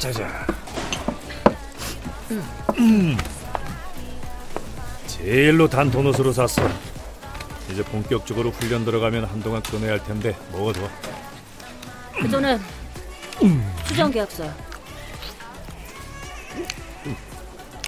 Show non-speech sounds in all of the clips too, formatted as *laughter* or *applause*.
자자. 음. 제일로 단 도넛으로 샀어. 이제 본격적으로 훈련 들어가면 한동안 끊어야 할 텐데 뭐가 좋아? 그 전에 수정 계약서요.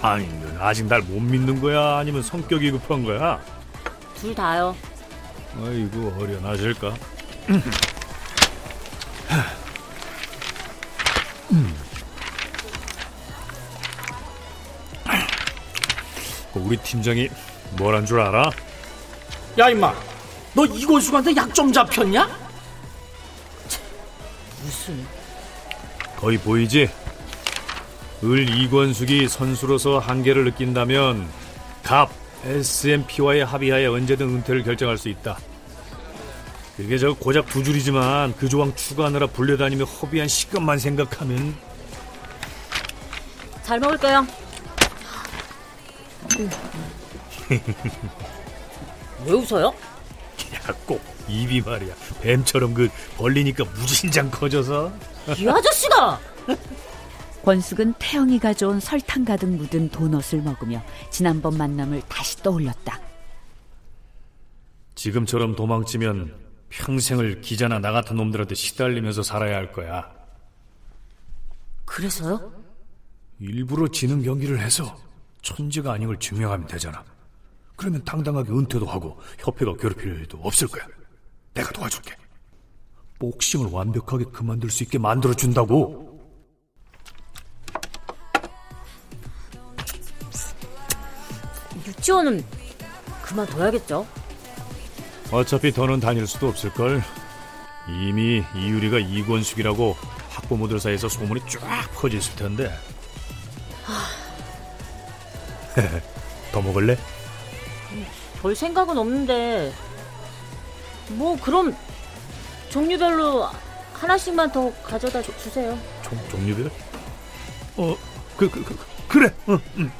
아니, 넌 아직 날 못 믿는 거야? 아니면 성격이 급한 거야? 둘 다요. 아이고 어련하실까? 우리 팀장이 뭘 한 줄 알아? 야 임마 너 이권숙한테 약 좀 잡혔냐? 무슨 거의 보이지? 을 이권숙이 선수로서 한계를 느낀다면 갑 SMP와의 합의하에 언제든 은퇴를 결정할 수 있다. 그게 저 고작 두 줄이지만 그 조항 추가하느라 불려다니며 허비한 시간만 생각하면 잘 먹을게요. 왜 웃어요? 야, 꼭 입이 말이야. 뱀처럼 그 벌리니까 무진장 커져서. 이 아저씨가 권숙은 태영이가 좋은 설탕 가득 묻은 도넛을 먹으며 지난번 만남을 다시 떠올렸다. 지금처럼 도망치면 평생을 기자나 나 같은 놈들한테 시달리면서 살아야 할 거야. 그래서요? 일부러 지는 경기를 해서 천재가 아닌 걸 증명하면 되잖아. 그러면 당당하게 은퇴도 하고 협회가 괴롭힐 일도 없을 거야. 내가 도와줄게. 복싱을 완벽하게 그만둘 수 있게 만들어준다고. 유치원은 그만둬야겠죠. 어차피 더는 다닐 수도 없을걸. 이미 이유리가 이권숙이라고 학부모들 사이에서 소문이 쫙 퍼졌을 텐데. *laughs* 더 먹을래? 별 생각은 없는데 뭐 그럼 종류별로 하나씩만 더 가져다 주- 주세요. 종, 종류별? 어, 그, 그, 그 그래. 응, 응.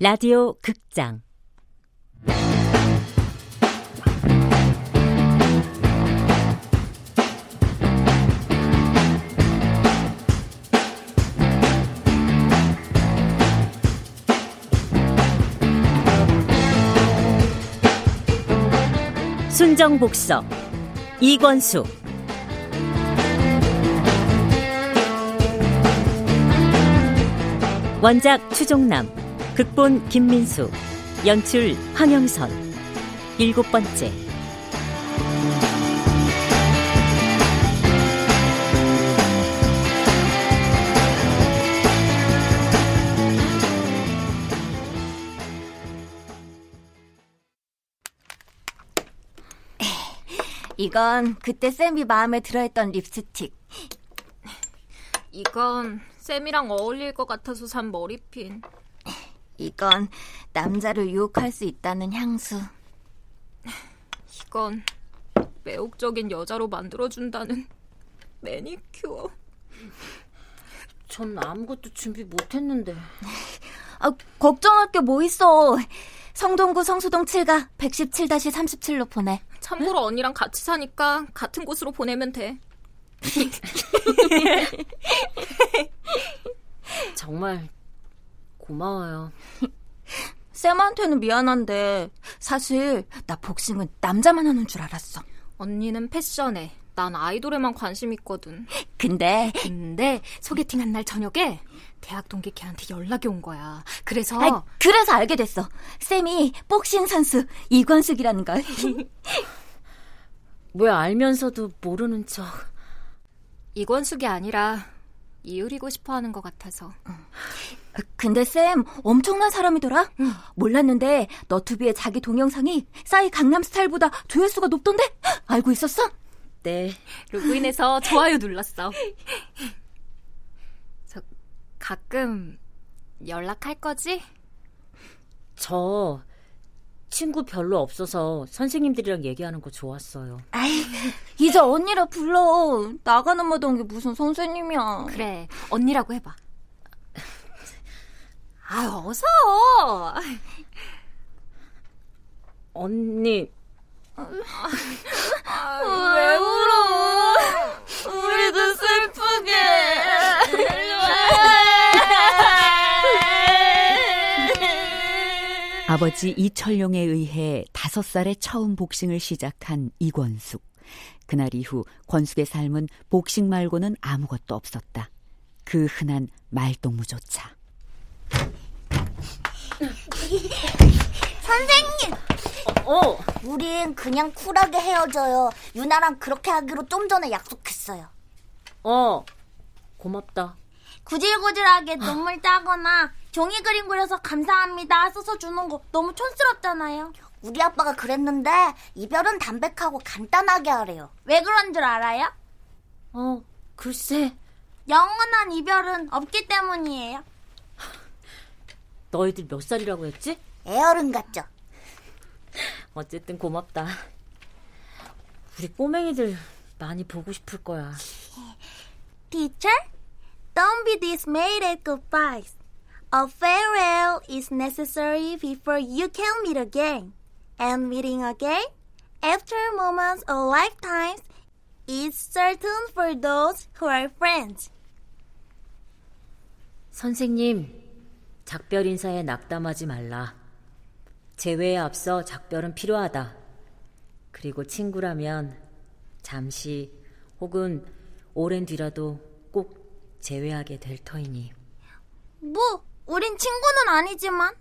라디오 극장 순정복서 이권수. 원작 추종남 극본 김민수 연출 황영선. 일곱 번째 이건 그때 쌤이 마음에 들어했던 립스틱. 이건 쌤이랑 어울릴 것 같아서 산 머리핀. 이건 남자를 유혹할 수 있다는 향수. 이건 매혹적인 여자로 만들어준다는 매니큐어. 전 아무것도 준비 못했는데 아, *laughs* 걱정할 게 뭐 있어. 성동구 성수동 7가 117-37로 보내. 참고로 언니랑 같이 사니까 같은 곳으로 보내면 돼. *laughs* 정말 고마워요. 쌤한테는 미안한데 사실 나 복싱은 남자만 하는 줄 알았어. 언니는 패션에, 난 아이돌에만 관심 있거든. 근데 근데 소개팅한 날 저녁에 대학 동기 걔한테 연락이 온 거야. 그래서 아이, 그래서 알게 됐어. 쌤이 복싱 선수 이권숙이라는 걸. *laughs* 왜 알면서도 모르는 척 이권숙이 아니라 이유리고 싶어 하는 것 같아서. 근데 쌤 엄청난 사람이더라. 몰랐는데 너튜브에 자기 동영상이 싸이 강남 스타일보다 조회수가 높던데 알고 있었어? 네. 로그인해서 좋아요 눌렀어. 저 가끔 연락할 거지? 저 친구 별로 없어서 선생님들이랑 얘기하는 거 좋았어요. 아이 이제 언니라 불러. 나가는 마당 게 무슨 선생님이야. 그래, 언니라고 해봐. *laughs* 아, 어서! 언니. 왜 울어? 아버지 이철용에 의해 다섯 살에 처음 복싱을 시작한 이권숙. 그날 이후 권숙의 삶은 복싱 말고는 아무것도 없었다. 그 흔한 말동무조차. 선생님, 어, 우린 그냥 쿨하게 헤어져요. 유나랑 그렇게 하기로 좀 전에 약속했어요. 어. 고맙다. 구질구질하게 눈물 짜거나 종이 그림 그려서 감사합니다 써서 주는 거 너무 촌스럽잖아요. 우리 아빠가 그랬는데 이별은 담백하고 간단하게 하래요. 왜 그런 줄 알아요? 어, 글쎄. 영원한 이별은 없기 때문이에요. *laughs* 너희들 몇 살이라고 했지? 애어른 같죠? 어쨌든 고맙다. 우리 꼬맹이들 많이 보고 싶을 거야. *laughs* Teacher, don't be dismayed at goodbyes. A farewell is necessary before you can meet again. And meeting again, after moments of lifetimes, is certain for those who are friends. 선생님, 작별 인사에 낙담하지 말라. 재회에 앞서 작별은 필요하다. 그리고 친구라면 잠시 혹은 오랜 뒤라도 꼭 재회하게 될 터이니. 뭐, 우린 친구는 아니지만.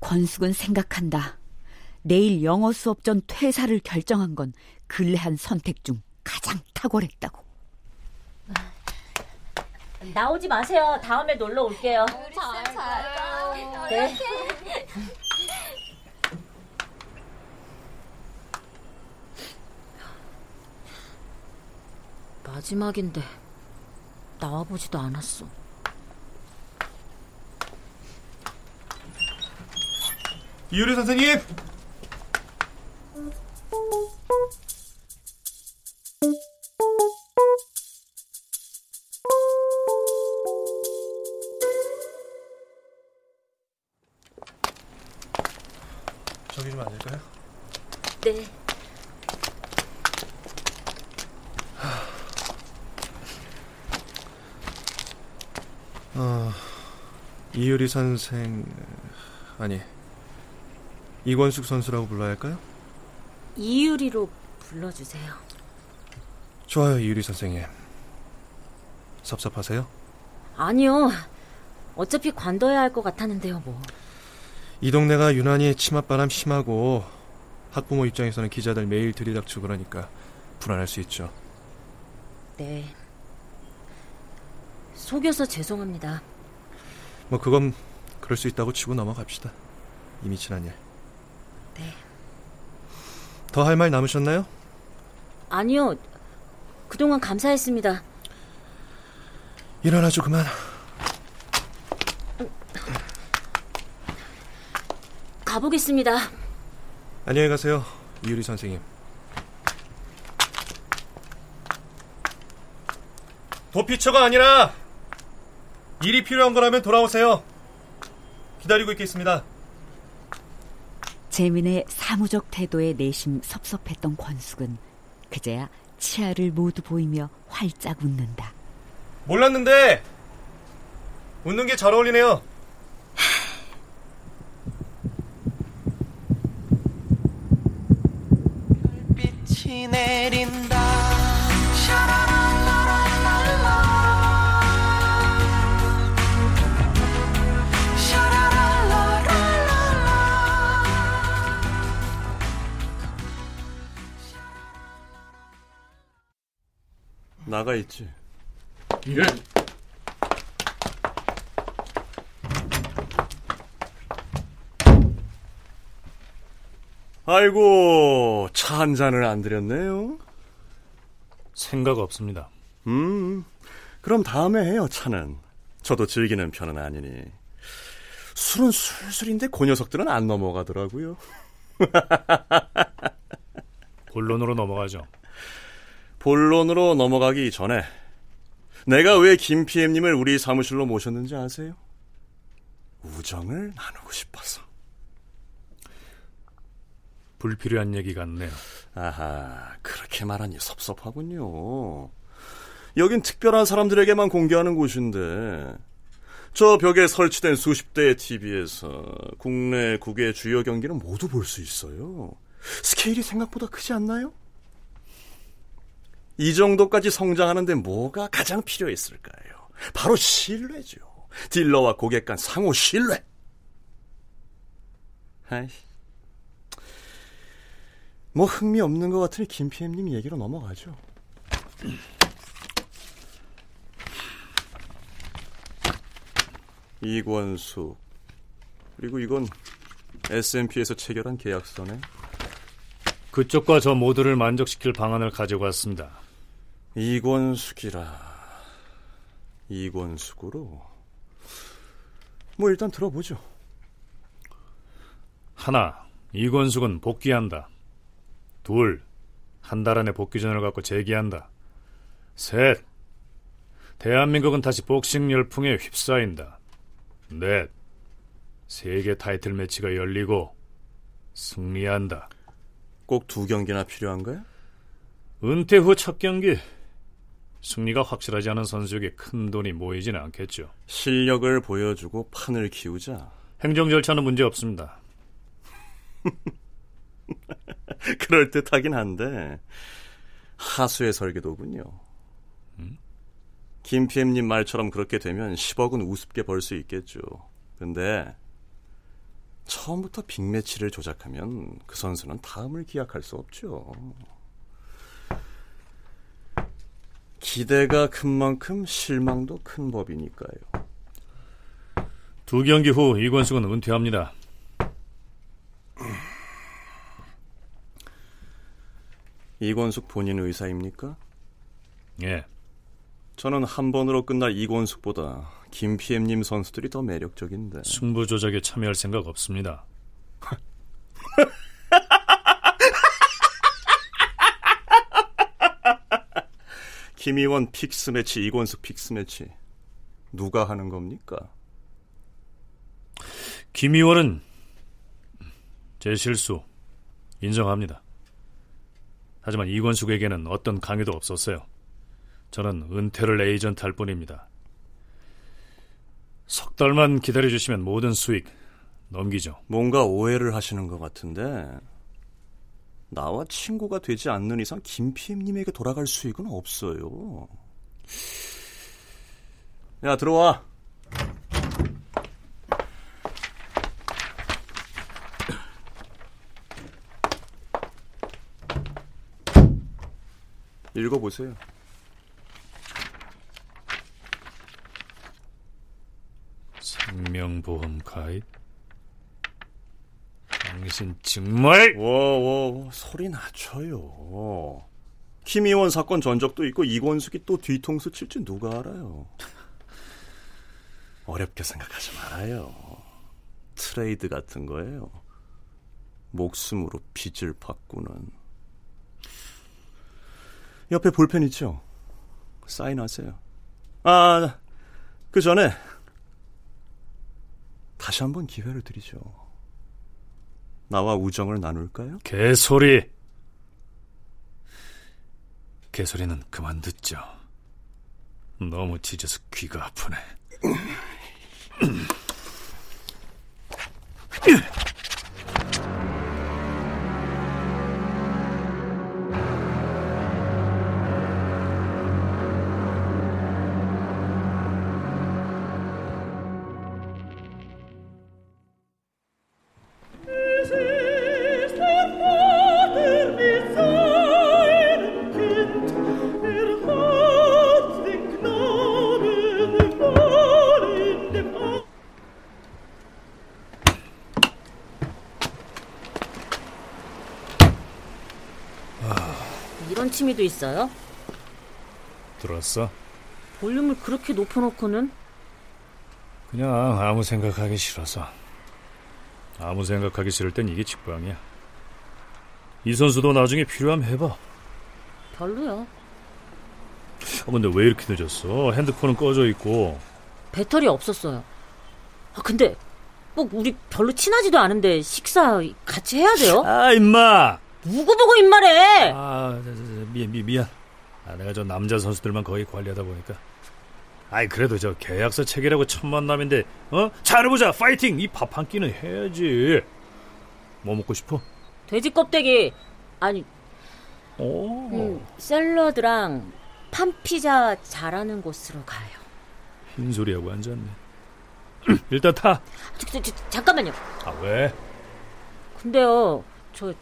권숙은 생각한다. 내일 영어 수업 전 퇴사를 결정한 건 근래 한 선택 중 가장 탁월했다고. 나오지 마세요. 다음에 놀러 올게요. 네. 마지막인데 나와보지도 않았어. 이유리 선생님! 저기 좀 앉을까요? 네. 어, 이유리 선생 아니 이권숙 선수라고 불러야 할까요? 이유리로 불러주세요. 좋아요 이유리 선생님 섭섭하세요? 아니요. 어차피 관둬야 할 것 같았는데요, 뭐. 이 동네가 유난히 치맛바람 심하고 학부모 입장에서는 기자들 매일 들이닥치고 그러니까 불안할 수 있죠 네. 속여서 죄송합니다. 뭐 그건 그럴 수 있다고 치고 넘어갑시다 이미 지난 일 네. 더 할 말 남으셨나요? 아니요. 그동안 감사했습니다. 일어나죠 그만 가보겠습니다. 안녕히 가세요 이유리 선생님 도피처가 아니라 일이 필요한 거라면 돌아오세요 기다리고 있겠습니다 재민의 사무적 태도에 내심 섭섭했던 권숙은 그제야 치아를 모두 보이며 활짝 웃는다. 몰랐는데 웃는 게 잘 어울리네요 나가 있지. 예. 아이고, 차 한 잔을 안 드렸네요. 생각 없습니다. 음, 그럼 다음에 해요, 차는. 저도 즐기는 편은 아니니. 술은 술술인데 그 녀석들은 안 넘어가더라고요. *laughs* 본론으로 넘어가죠. 본론으로 넘어가기 전에 내가 왜 김PM님을 우리 사무실로 모셨는지 아세요? 우정을 나누고 싶어서. 불필요한 얘기 같네요. 아하, 그렇게 말하니 섭섭하군요. 여긴 특별한 사람들에게만 공개하는 곳인데 저 벽에 설치된 수십 대의 TV에서 국내 국외 주요 경기는 모두 볼 수 있어요. 스케일이 생각보다 크지 않나요? 이 정도까지 성장하는데 뭐가 가장 필요했을까요? 바로 신뢰죠. 딜러와 고객 간 상호 신뢰. 아이, 뭐 흥미 없는 것 같으니 김PM님 얘기로 넘어가죠. 이권수 그리고 이건 S&P에서 체결한 계약서네. 그쪽과 저 모두를 만족시킬 방안을 가지고 왔습니다. 이권숙이라 이권숙으로 뭐 일단 들어보죠. 하나, 이권숙은 복귀한다. 둘, 한 달 안에 복귀전을 갖고 재기한다. 셋, 대한민국은 다시 복싱 열풍에 휩싸인다. 넷, 세계 타이틀 매치가 열리고 승리한다. 꼭 두 경기나 필요한가요? 은퇴 후 첫 경기. 승리가 확실하지 않은 선수에게 큰 돈이 모이지는 않겠죠. 실력을 보여주고 판을 키우자. 행정 절차는 문제 없습니다. *laughs* 그럴 듯하긴 한데 하수의 설계도군요. 음? 김PM님 말처럼 그렇게 되면 10억은 우습게 벌 수 있겠죠. 근데 처음부터 빅매치를 조작하면 그 선수는 다음을 기약할 수 없죠. 기대가 큰 만큼 실망도 큰 법이니까요. 두 경기 후 이권숙은 은퇴합니다. 이권숙 본인 의사입니까? 예. 저는 한 번으로 끝날 이권숙보다 김PM님 선수들이 더 매력적인데. 승부 조작에 참여할 생각 없습니다. *laughs* 김희원 fix match, 이권숙 fix match 누가 하는 겁니까? 김희원은 제 실수 인정합니다. 하지만 이권숙에게는 어떤 강요도 없었어요. 저는 은퇴를 에이전트 할 뿐입니다. 석 달만 기다려주시면 모든 수익 넘기죠. 뭔가 오해를 하시는 것 같은데 나와 친구가 되지 않는 이상 김PM님에게 돌아갈 수익은 없어요. 야 들어와. 읽어보세요. 생명보험 가입? 당신 정말? 워워 소리 낮춰요. 김희원 사건 전적도 있고 이권숙이 또 뒤통수 칠지 누가 알아요. *laughs* 어렵게 생각하지 말아요. 트레이드 같은 거예요. 목숨으로 빚을 바꾸는. 옆에 볼펜 있죠? 사인하세요. 아, 그 전에 다시 한번 기회를 드리죠. 나와 우정을 나눌까요? 개소리. 개소리는 그만 듣죠. 너무 짖어서 귀가 아프네. *clears throat* *clears throat* 취미도 있어요? 들었어? 볼륨을 그렇게 높여놓고는? 그냥 아무 생각하기 싫어서. 아무 생각하기 싫을 땐 이게 직방이야. 이 선수도 나중에 필요하면 해봐. 별로야. 아, 근데 왜 이렇게 늦었어? 핸드폰은 꺼져 있고. 배터리 없었어요. 아, 근데 뭐 우리 별로 친하지도 않은데 식사 같이 해야 돼요? 아 임마. 누구 보고 임마래? 아 저, 저, 저, 미안 미, 미안. 아, 내가 저 남자 선수들만 거의 관리하다 보니까. 아이 그래도 저 계약서 체결하고 첫 만남인데 어 잘해보자 파이팅 이 밥 한 끼는 해야지. 뭐 먹고 싶어? 돼지 껍데기 아니 오. 음, 샐러드랑 판피자 잘하는 곳으로 가요. 흰 소리하고 앉았네. *clears throat* 일단 타. 저, 저, 저, 잠깐만요. 아 왜? 근데요, 저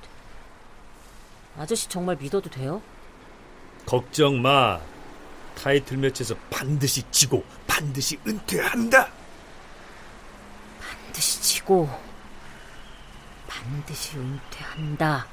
아저씨 정말 믿어도 돼요? 걱정 마. 타이틀 매치에서 반드시 지고 반드시 은퇴한다. 반드시 지고 반드시 은퇴한다.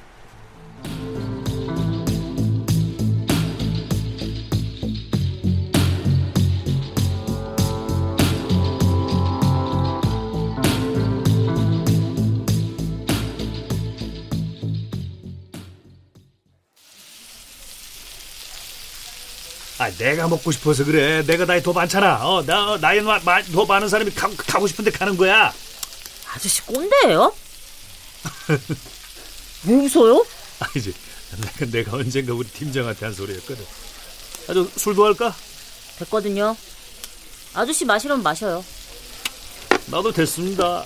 아, 내가 먹고 싶어서 그래. 내가 나이 더 많잖아. 어, 나 나이 마, 마, 더 많은 사람이 가, 가고 싶은데 가는 거야. 아저씨 꼰대예요? 왜 웃어요? 아니지. 내가, 내가 언젠가 우리 팀장한테 한 소리였거든. 아주 술도 할까? 됐거든요. 아저씨 마시려면 마셔요. 나도 됐습니다.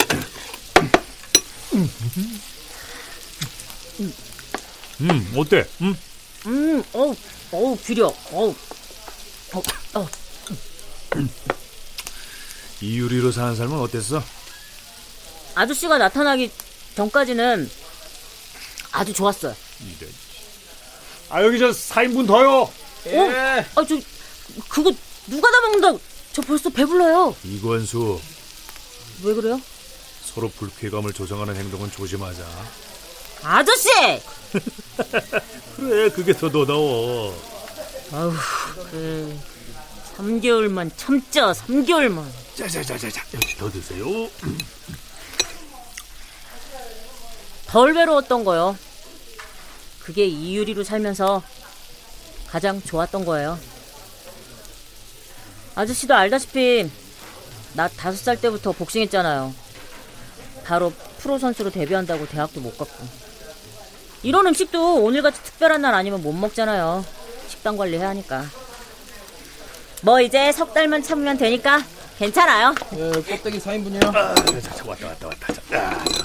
음, 어때? 음? 음, 어우, 어우, 비려. 어우, 어, 어. 이 유리로 사는 삶은 어땠어? 아저씨가 나타나기 전까지는 아주 좋았어요. 이래. 아, 여기 저 4인분 더요. 어? 아, 저, 그거 누가 다 먹는다. 저 벌써 배불러요. 이권수, 왜 그래요? 서로 불쾌감을 조성하는 행동은 조심하자. 아저씨! *laughs* 그래, 그게 더 너다워. 아우, 그래. 3개월만 참자, 3개월만. 자자자자자, 여기 더 드세요. 덜 외로웠던 거요. 그게 이유리로 살면서 가장 좋았던 거예요. 아저씨도 알다시피 나 다섯 살 때부터 복싱했잖아요. 바로 프로 선수로 데뷔한다고 대학도 못 갔고. 이런 음식도 오늘같이 특별한 날 아니면 못 먹잖아요. 식단 관리해야 하니까. 뭐 이제 석 달만 참으면 되니까 괜찮아요. 네, 껍데기 4인분이요. 아, 자, 자, 왔다, 왔다, 왔다. 자,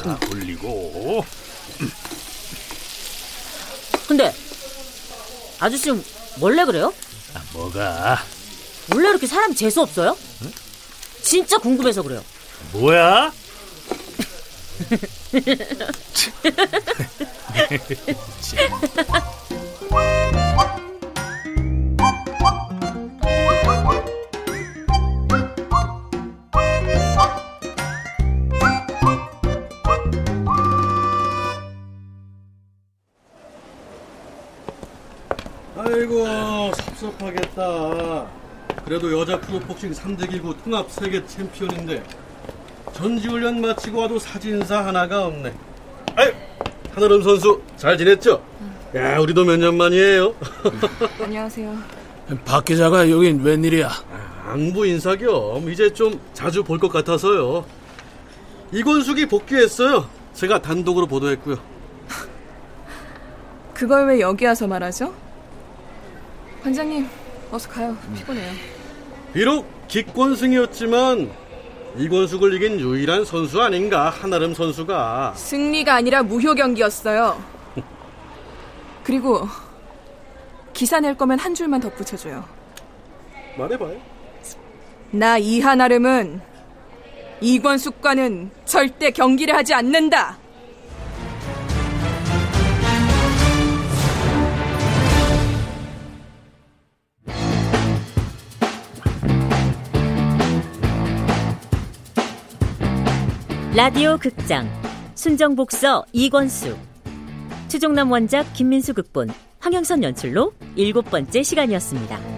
자, 올리고. 근데 아저씨 원래 그래요? 아, 뭐가? 원래 이렇게 사람이 재수 없어요? 진짜 궁금해서 그래요. 뭐야? *laughs* 여자 프로복싱 3대 기구 통합 세계 챔피언인데 전지훈련 마치고 와도 사진사 하나가 없네. 아유 한아름 선수 잘 지냈죠? 야 우리도 몇 년 만이에요. *laughs* 안녕하세요. 박 기자가 여긴 웬일이야? 안부 인사 겸 이제 좀 자주 볼 것 같아서요. 이권숙이 복귀했어요. 제가 단독으로 보도했고요. 그걸 왜 여기 와서 말하죠? 관장님, 어서 가요. 피곤해요. 비록 기권승이었지만 이권숙을 이긴 유일한 선수 아닌가 한아름 선수가 승리가 아니라 무효 경기였어요. *laughs* 그리고 기사 낼 거면 한 줄만 덧붙여줘요. 말해봐요. 나 이하나름은 이권숙과는 절대 경기를 하지 않는다. 라디오 극장 순정복서 이권수 최종남 원작 김민수 극본 황영선 연출로 일곱 번째 시간이었습니다.